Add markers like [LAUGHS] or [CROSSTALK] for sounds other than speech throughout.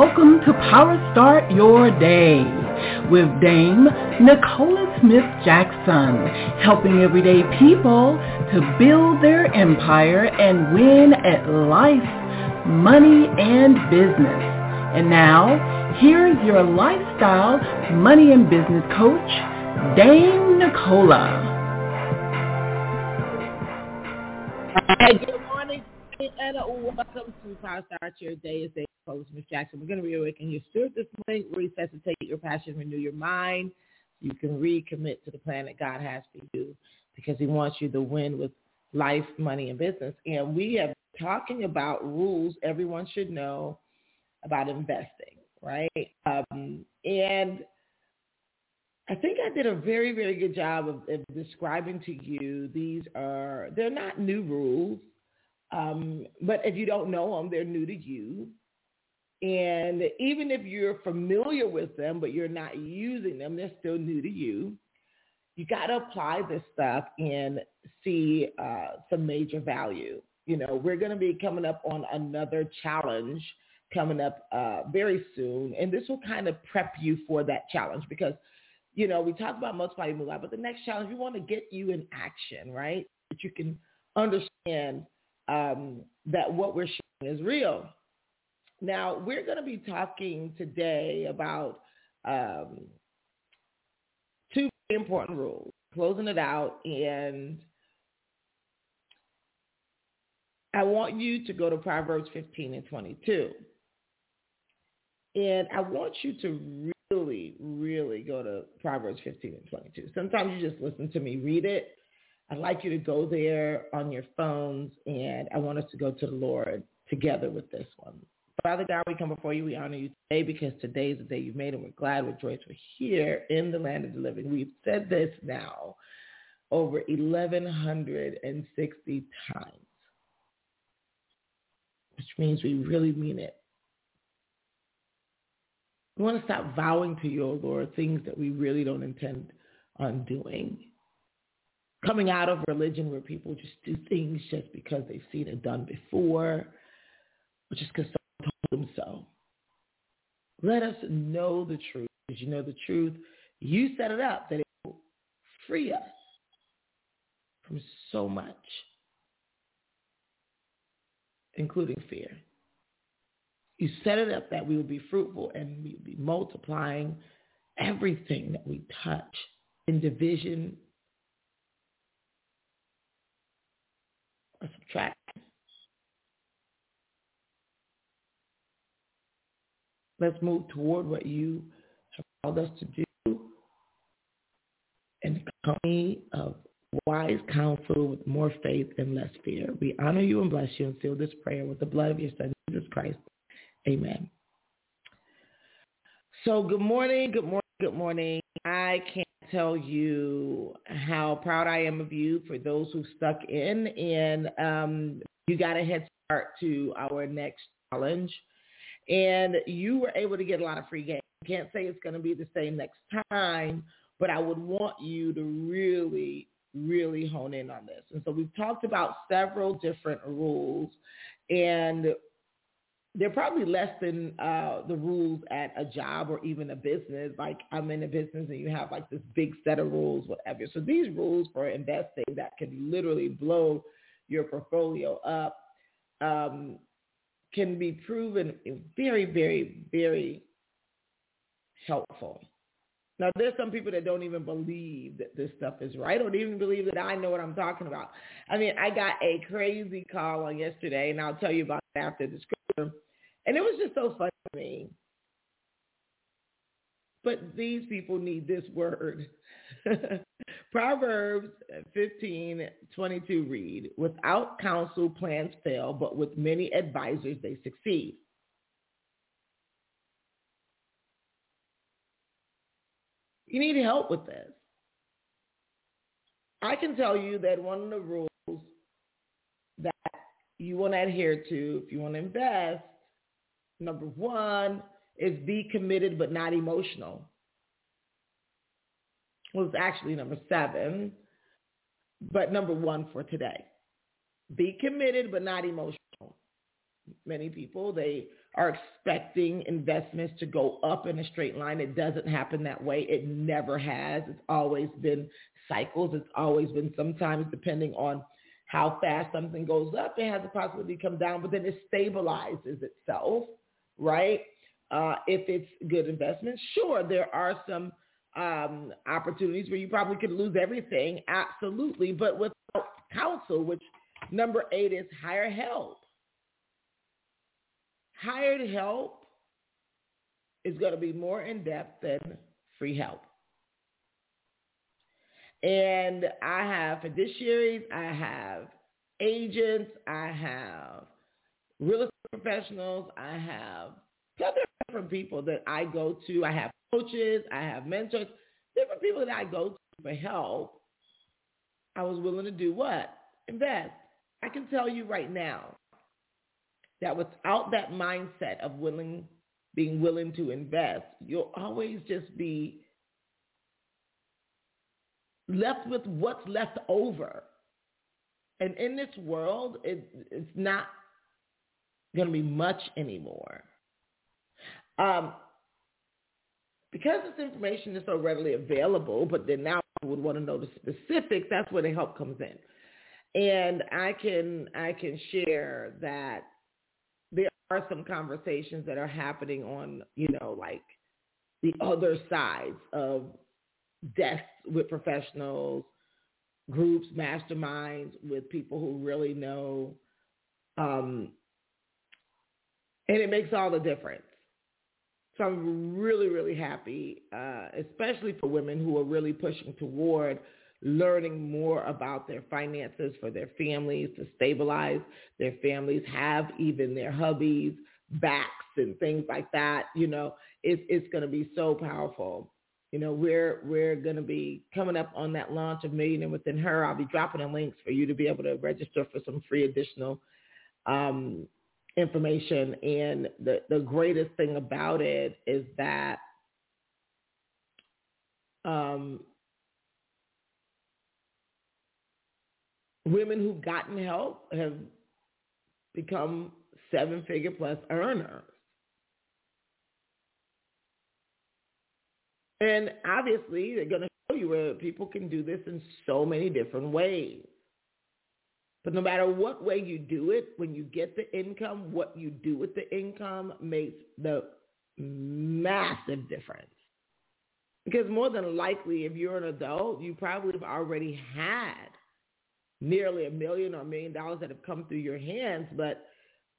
welcome to Power Start Your Day with Dame Nicola Smith Jackson, helping everyday people to build their empire and win at life, money, and business. And now, here's your lifestyle, money, and business coach, Dame Nicola. And welcome to Power Start Your Day. It's Dame Coach Miss Jackson. We're going to reawaken your spirit this morning, resuscitate your passion, renew your mind. So you can recommit to the plan that God has for you because he wants you to win with life, money, and business. And we have talking about rules everyone should know about investing, right? Um, and I think I did a very, very good job of, of describing to you these are, they're not new rules, um, but if you don't know them, they're new to you. And even if you're familiar with them, but you're not using them, they're still new to you. You got to apply this stuff and see uh, some major value. You know, we're going to be coming up on another challenge coming up uh, very soon, and this will kind of prep you for that challenge because, you know, we talked about multiply your move out, but the next challenge we want to get you in action, right? That you can understand um, that what we're sharing is real. Now, we're going to be talking today about um, two important rules, closing it out, and I want you to go to Proverbs 15 and 22. And I want you to really, really go to Proverbs 15 and 22. Sometimes you just listen to me read it. I'd like you to go there on your phones, and I want us to go to the Lord together with this one. Father God, we come before you. We honor you today because today is the day you've made, and we're glad, we're joyous, we're here in the land of the living. We've said this now over 1,160 times, which means we really mean it. We want to stop vowing to you, O Lord, things that we really don't intend on doing. Coming out of religion where people just do things just because they've seen it done before, or just because someone told them so. Let us know the truth. As you know the truth, you set it up that it will free us from so much, including fear. You set it up that we will be fruitful and we will be multiplying everything that we touch in division or subtraction. Let's move toward what you have called us to do and the company of wise counsel with more faith and less fear. We honor you and bless you and seal this prayer with the blood of your son, Jesus Christ. Amen. So good morning, good morning, good morning. I can't tell you how proud I am of you for those who stuck in and um, you got a head start to our next challenge. And you were able to get a lot of free games. Can't say it's going to be the same next time, but I would want you to really, really hone in on this. And so we've talked about several different rules and they're probably less than uh, the rules at a job or even a business. Like I'm in a business and you have like this big set of rules, whatever. So these rules for investing that can literally blow your portfolio up um, can be proven very, very, very helpful. Now, there's some people that don't even believe that this stuff is right. Don't even believe that I know what I'm talking about. I mean, I got a crazy call on yesterday, and I'll tell you about it after the scripture. And it was just so funny to me. But these people need this word. [LAUGHS] Proverbs 15, 22 read, without counsel plans fail, but with many advisors they succeed. You need help with this. I can tell you that one of the rules that you want to adhere to if you want to invest, number one, is be committed but not emotional. Well, it's actually number seven, but number one for today. Be committed but not emotional. many people. They are expecting investments to go up in a straight line. It doesn't happen that way. It never has. It's always been cycles. It's always been sometimes depending on how fast something goes up, it has a possibility to come down, but then it stabilizes itself, right? Uh, if it's good investment, sure, there are some um, opportunities where you probably could lose everything, absolutely, but without counsel, which number eight is hire help. Hired help is going to be more in-depth than free help. And I have fiduciaries, I have agents, I have real estate professionals, I have other different people that I go to. I have coaches, I have mentors, different people that I go to for help. I was willing to do what? Invest. I can tell you right now that without that mindset of willing, being willing to invest, you'll always just be left with what's left over. And in this world, it, it's not going to be much anymore. Um, because this information is so readily available, but then now I would want to know the specifics, that's where the help comes in. And I can I can share that there are some conversations that are happening on, you know, like the other sides of desks with professionals, groups, masterminds with people who really know. Um, and it makes all the difference. So I'm really, really happy, uh, especially for women who are really pushing toward learning more about their finances for their families to stabilize their families, have even their hubbies backs and things like that. You know, it's it's going to be so powerful. You know, we're we're going to be coming up on that launch of Millionaire Within Her. I'll be dropping the links for you to be able to register for some free additional um, information. And the the greatest thing about it is that um, women who've gotten help have become seven figure plus earners. And obviously, they're going to show you where people can do this in so many different ways. But no matter what way you do it, when you get the income, what you do with the income makes the massive difference. Because more than likely, if you're an adult, you probably have already had nearly a million or a million dollars that have come through your hands, but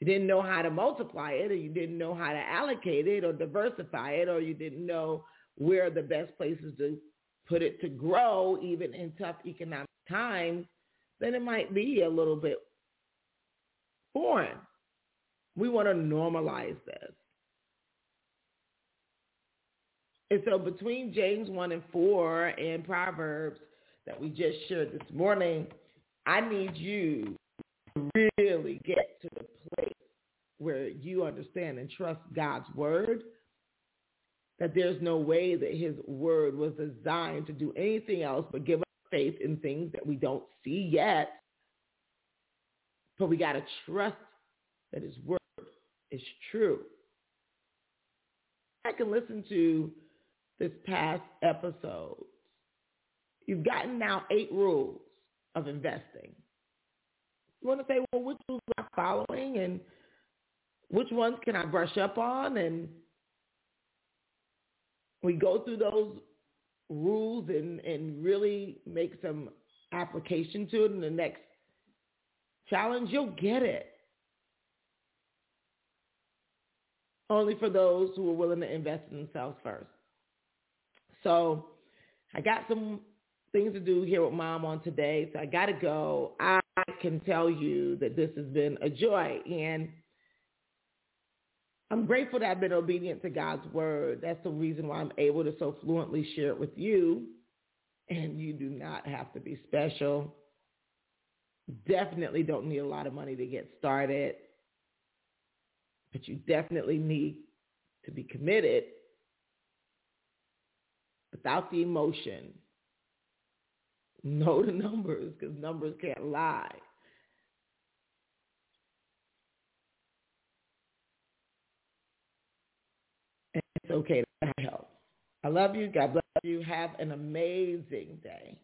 you didn't know how to multiply it or you didn't know how to allocate it or diversify it or you didn't know where the best places to put it to grow even in tough economic times, then it might be a little bit foreign. We want to normalize this. And so between James 1 and 4 and Proverbs that we just shared this morning, I need you to really get to the place where you understand and trust God's word that there's no way that his word was designed to do anything else but give faith in things that we don't see yet. But we got to trust that his word is true. I can listen to this past episode. You've gotten now eight rules of investing. You want to say, well, which rules am I following and which ones can I brush up on and we go through those rules and, and really make some application to it in the next challenge, you'll get it. Only for those who are willing to invest in themselves first. So I got some things to do here with mom on today, so I got to go. I can tell you that this has been a joy. And I'm grateful that I've been obedient to God's word. That's the reason why I'm able to so fluently share it with you. And you do not have to be special. Definitely don't need a lot of money to get started. But you definitely need to be committed without the emotion. [LAUGHS] Know the numbers because numbers can't lie. Okay. That helps. I love you. God bless you. Have an amazing day.